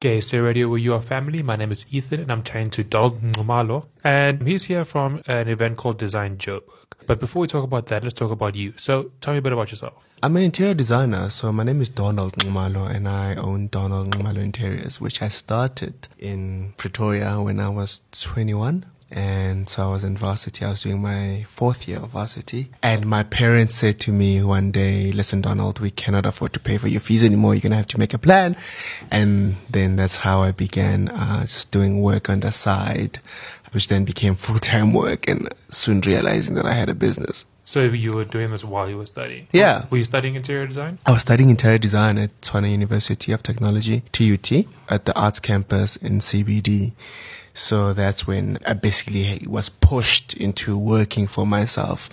GaySA Radio where you are family. My name is Ethan and I'm chatting to Dog Nxumalo. And he's here from an event called Design Joburg. But before we talk about that, let's talk about you. So tell me a bit about yourself. I'm an interior designer, so my name is Donald Nxumalo and I own Donald Nxumalo Interiors, which I started in Pretoria when I was 21 and so I was in varsity. I was doing my fourth year of varsity. And my parents said to me one day, listen, Donald, we cannot afford to pay for your fees anymore. You're going to have to make a plan. And then that's how I began, uh, just doing work on the side, which then became full-time work and soon realizing that I had a business. So you were doing this while you were studying? Yeah. Were you studying interior design? I was studying interior design at Tshwane University of Technology, TUT, at the arts campus in CBD. So that's when I basically was pushed into working for myself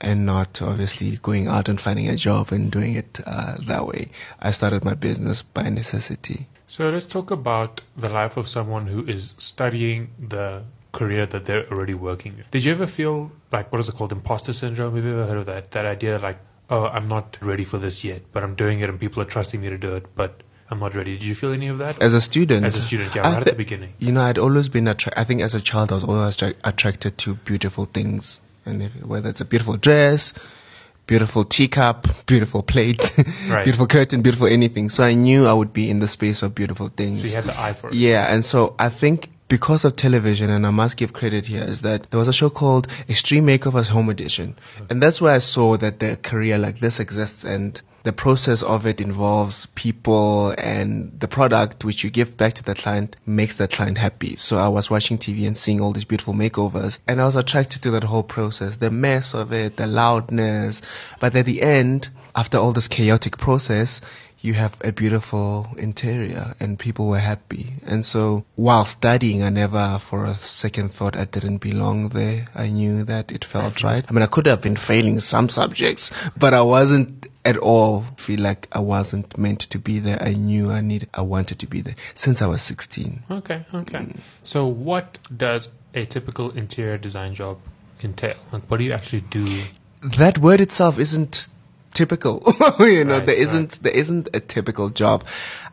and not obviously going out and finding a job and doing it uh, that way. I started my business by necessity. So let's talk about the life of someone who is studying the career that they're already working in. Did you ever feel like, what is it called, imposter syndrome? Have you ever heard of that? That idea like, oh, I'm not ready for this yet, but I'm doing it and people are trusting me to do it, but I'm not ready. Did you feel any of that? As a student? As a student, yeah, right at the beginning. You know, I'd always been attra- I think as a child, I was always attra- attracted to beautiful things, and if, whether it's a beautiful dress, beautiful teacup, beautiful plate, Right. beautiful curtain, beautiful anything. So I knew I would be in the space of beautiful things. So you had the eye for it. Yeah, and so I think because of television, and I must give credit here, is that there was a show called Extreme Makeovers Home Edition. And that's where I saw that the career like this exists and the process of it involves people and the product which you give back to the client makes the client happy. So I was watching TV and seeing all these beautiful makeovers and I was attracted to that whole process, the mess of it, the loudness. But at the end, after all this chaotic process, you have a beautiful interior and people were happy. And so while studying, I never for a second thought I didn't belong there. I knew that it felt right. I mean, I could have been failing some subjects, but I wasn't at all feel like I wasn't meant to be there. I knew I needed, I wanted to be there since I was 16. Okay, okay. Mm. So what does a typical interior design job entail? Like, what do you actually do? that word itself isn't typical. you know, Right, there right. isn't there isn't a typical job.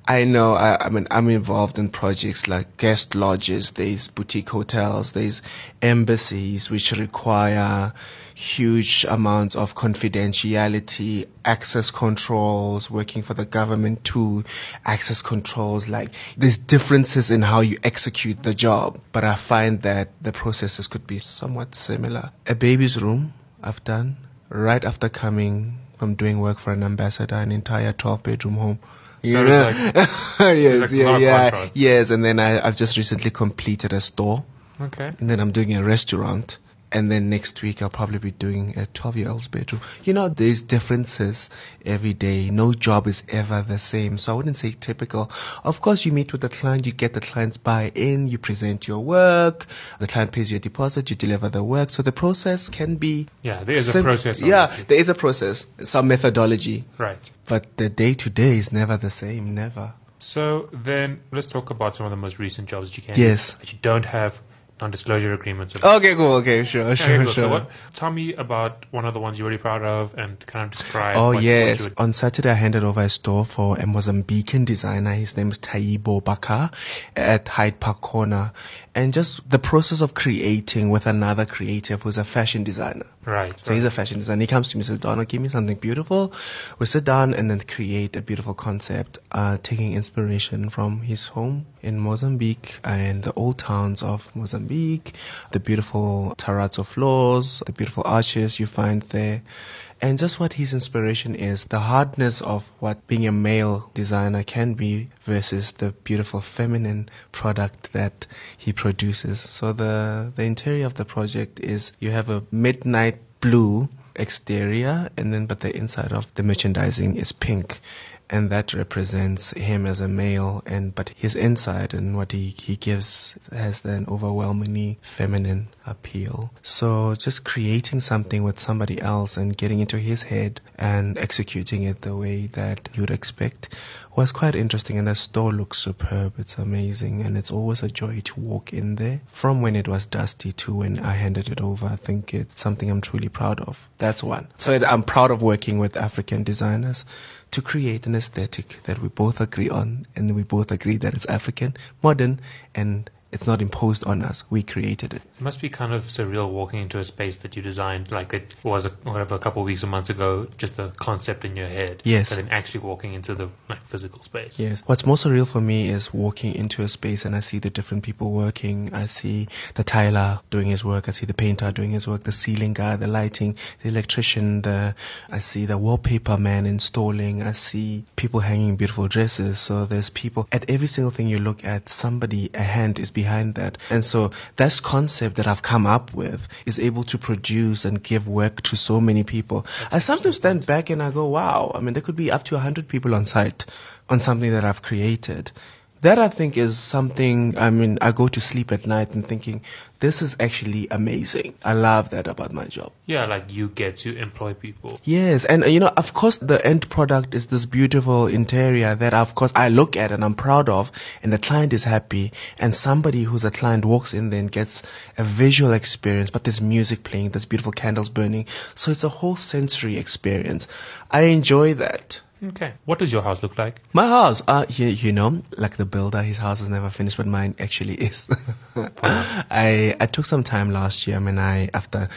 I know. I, I mean, I'm involved in projects like guest lodges. There's boutique hotels. There's embassies which require huge amounts of confidentiality, access controls, working for the government too, access controls, like there's differences in how you execute the job. But I find that the processes could be somewhat similar. A baby's room, I've done right after coming from doing work for an ambassador, an entire 12 bedroom home. So it's like- yes, like yeah, yeah, contrast. yes. And then I, I've just recently completed a store, Okay. and then I'm doing a restaurant, and then next week I'll probably be doing a 12 year old's bedroom. You know, there's differences every day. No job is ever the same. So I wouldn't say typical. Of course, you meet with the client, you get the client's buy-in, you present your work, the client pays your deposit, you deliver the work. So the process can be Yeah, there is a sim- process. Yeah, there is a process, some methodology, Right. but the day to day is never the same. Never. So then let's talk about some of the most recent jobs that you can Yes. that you don't have non-disclosure agreements. Okay, cool. Okay, sure, Okay, sure, cool. sure. So what? Tell me about one of the ones you're really proud of and kind of describe. Oh what, what yes. would- On Saturday I handed over a store for a Mozambican designer. His name is Taibo Bacar at Hyde Park Corner. And just the process of creating with another creative who's a fashion designer. right. So he's a fashion designer. He comes to me and says, Donald, give me something beautiful. We sit down and then create a beautiful concept, uh, taking inspiration from his home in Mozambique and the old towns of Mozambique, the beautiful terrazzo floors, the beautiful arches you find there. And just what his inspiration is, the hardness of what being a male designer can be versus the beautiful feminine product that he produces. So the, the interior of the project is you have a midnight blue exterior and then but the inside of the merchandising is pink and that represents him as a male and but his inside and what he, he gives has an overwhelmingly feminine appeal. So just creating something with somebody else and getting into his head and executing it the way that you would expect was quite interesting and the store looks superb. It's amazing and it's always a joy to walk in there. From when it was dusty to when i handed it over i think it's something i'm truly proud of. That's one. So i'm proud of working with african designers to create an aesthetic that we both agree on and we both agree that it's African, modern, and it's not imposed on us. We created it. It must be kind of surreal walking into a space that you designed, like it was a, whatever a couple of weeks or months ago, just the concept in your head. Yes. But then actually walking into the like physical space. Yes. What's more surreal for me is walking into a space and I see the different people working. I see the tiler doing his work. I see the painter doing his work, the ceiling guy, the lighting, the electrician, the, I see the wallpaper man installing. I see people hanging beautiful dresses. So there's people at every single thing you look at, somebody, a hand is behind that. And so this concept that I've come up with is able to produce and give work to so many people. I sometimes stand back and I go, wow, I mean, there could be up to 100 people on site on something that I've created. That I think is something, I mean, I go to sleep at night and thinking, this is actually amazing. I love that about my job. Yeah, like you get to employ people. Yes, and you know, of course, the end product is this beautiful interior that, of course, I look at and I'm proud of, and the client is happy, and somebody who's a client walks in there and gets a visual experience, but there's music playing, there's beautiful candles burning, so it's a whole sensory experience. I enjoy that. Okay. What does your house look like? My house, uh, you, you know, like the builder, his house is never finished, but mine actually is. I I took some time last year I mean, I after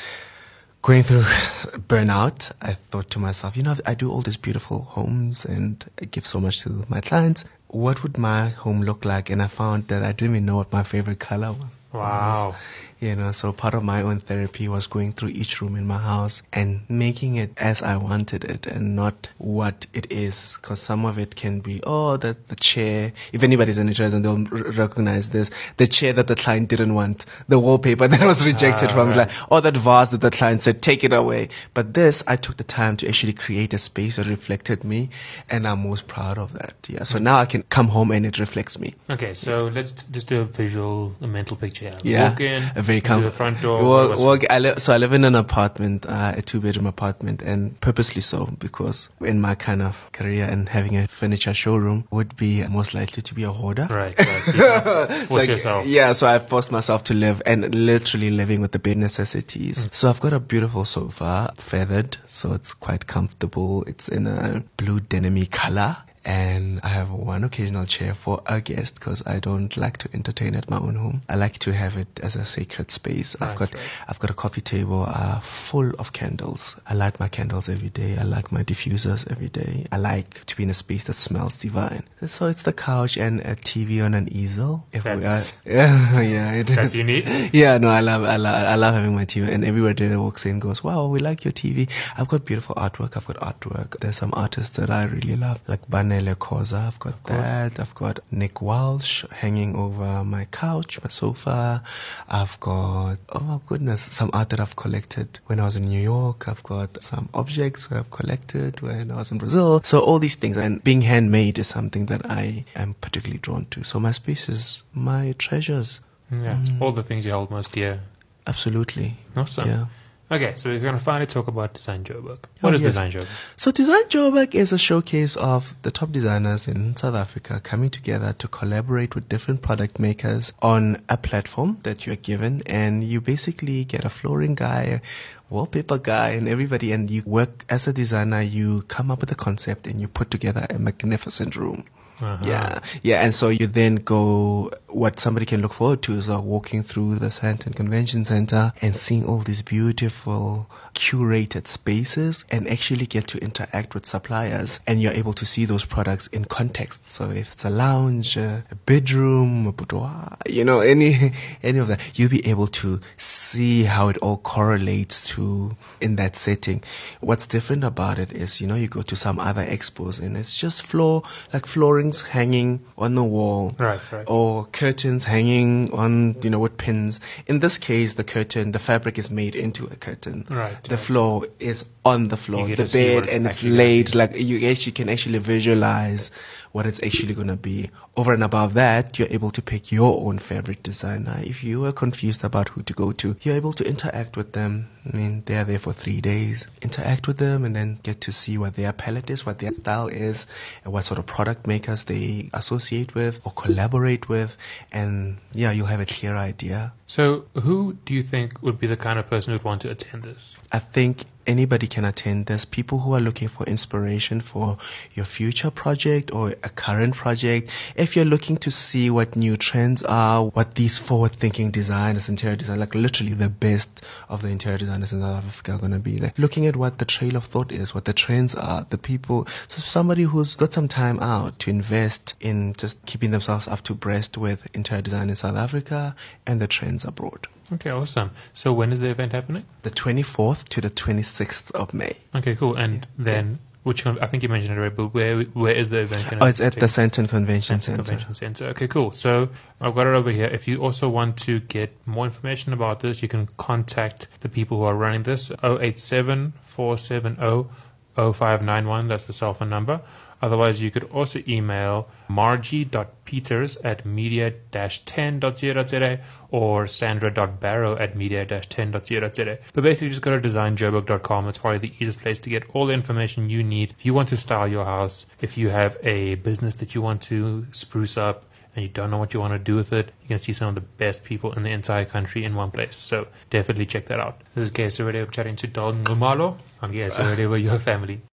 going through burnout, I thought to myself, you know, I do all these beautiful homes and I give so much to my clients. What would my home look like? And I found that I didn't even know what my favorite color was. Wow. You know, so part of my own therapy was going through each room in my house and making it as I wanted it and not what it is. Cause some of it can be, oh, that the chair. If anybody's interested, they'll r- recognize this. The chair that the client didn't want. The wallpaper that was rejected Ah, from, right. like, or that vase that the client said, take it away. But this, I took the time to actually create a space that reflected me and I'm most proud of that. Yeah. So now I can come home and it reflects me. Okay, so let's t- just do a visual, a mental picture. Yeah, Walk in, a very comfortable. com- the front door. Walk, walk, I li- so I live in an apartment, uh, a two-bedroom apartment, and purposely so because in my kind of career and having a furniture showroom would be most likely to be a hoarder. Right, right. Gotta So force I- yourself. Yeah, so I've forced myself to live and literally living with the bare necessities. Mm. So I've got a beautiful sofa, feathered, so it's quite comfortable. It's in a blue denim color. And I have one occasional chair for a guest because I don't like to entertain at my own home. I like to have it as a sacred space. I've got, right. I've got a coffee table uh, full of candles. I light my candles every day. I like my diffusers every day. I like to be in a space that smells divine. So it's the couch and a TV on an easel. If we are, That's- yeah, yeah, it That's is. unique. Yeah, no, I love, I love, I love having my TV, and everybody that walks in goes, "Wow, we like your TV." I've got beautiful artwork. I've got artwork. There's some artists that I really love, like Banele Khoza. I've got that. I've got Nick Walsh hanging over my couch, my sofa. I've got, oh my goodness, some art that I've collected when I was in New York. I've got some objects that I've collected when I was in Brazil. So all these things, and being handmade is something that I am particularly drawn to. So my space is my treasures. Yeah, it's all the things you hold most dear. Absolutely. Awesome. Yeah. Okay, so we're going to finally talk about Design Joburg. What Oh, is yes. Design Joburg? So Design Joburg is a showcase of the top designers in South Africa coming together to collaborate with different product makers on a platform that you're given and you basically get a flooring guy, wallpaper guy and everybody and you work as a designer, you come up with a concept and you put together a magnificent room. Uh-huh. Yeah, yeah, and so you then go. What somebody can look forward to is uh, walking through the Sandton Convention Center and seeing all these beautiful curated spaces, and actually get to interact with suppliers, and you're able to see those products in context. So if it's a lounge, a bedroom, a boudoir, you know, any any of that, you'll be able to see how it all correlates to in that setting. What's different about it is, you know, you go to some other expos and it's just floor like floorings hanging on the wall. Right, right. Or curtains hanging on, you know, with pins. In this case, the curtain, the fabric is made into a curtain. Right, The right. floor is on the floor, the to see what bed, and it's laid like you actually can actually visualize what it's actually going to be. Over and above that, you're able to pick your own favorite designer. If you are confused about who to go to, you're able to interact with them. I mean, they're there for three days. Interact with them and then get to see what their palette is, what their style is, and what sort of product makers they associate with or collaborate with. And yeah, you'll have a clear idea So, who do you think would be the kind of person who'd want to attend this? I think anybody can attend There's People who are looking for inspiration for your future project or a current project. If you're looking to see what new trends are, what these forward-thinking designers, interior designers, like literally the best of the interior designers in South Africa are going to be like looking at what the trail of thought is, what the trends are, the people. So somebody who's got some time out to invest in just keeping themselves up to breast with interior design in South Africa and the trends abroad. Okay, awesome. So, when is the event happening? The 24th to the 26th of May. Okay, cool. And then, which I think you mentioned it already, but where where is the event Oh, it's at the Sandton Convention Center Center. Convention Center. Okay, cool. So I've got it over here. If you also want to get more information about this, you can contact the people who are running this 087 470 0591. That's the cell phone number. Otherwise, you could also email margie.peters at media-10.co.za or sandra.barrow at media-10.co.za. But basically, just go to designjoburg.com. It's probably the easiest place to get all the information you need. If you want to style your house, if you have a business that you want to spruce up, and you don't know what you want to do with it, you can see some of the best people in the entire country in one place. So definitely check that out. This is GaySA Radio chatting to Donald Nxumalo. I'm GaySA Radio with your family.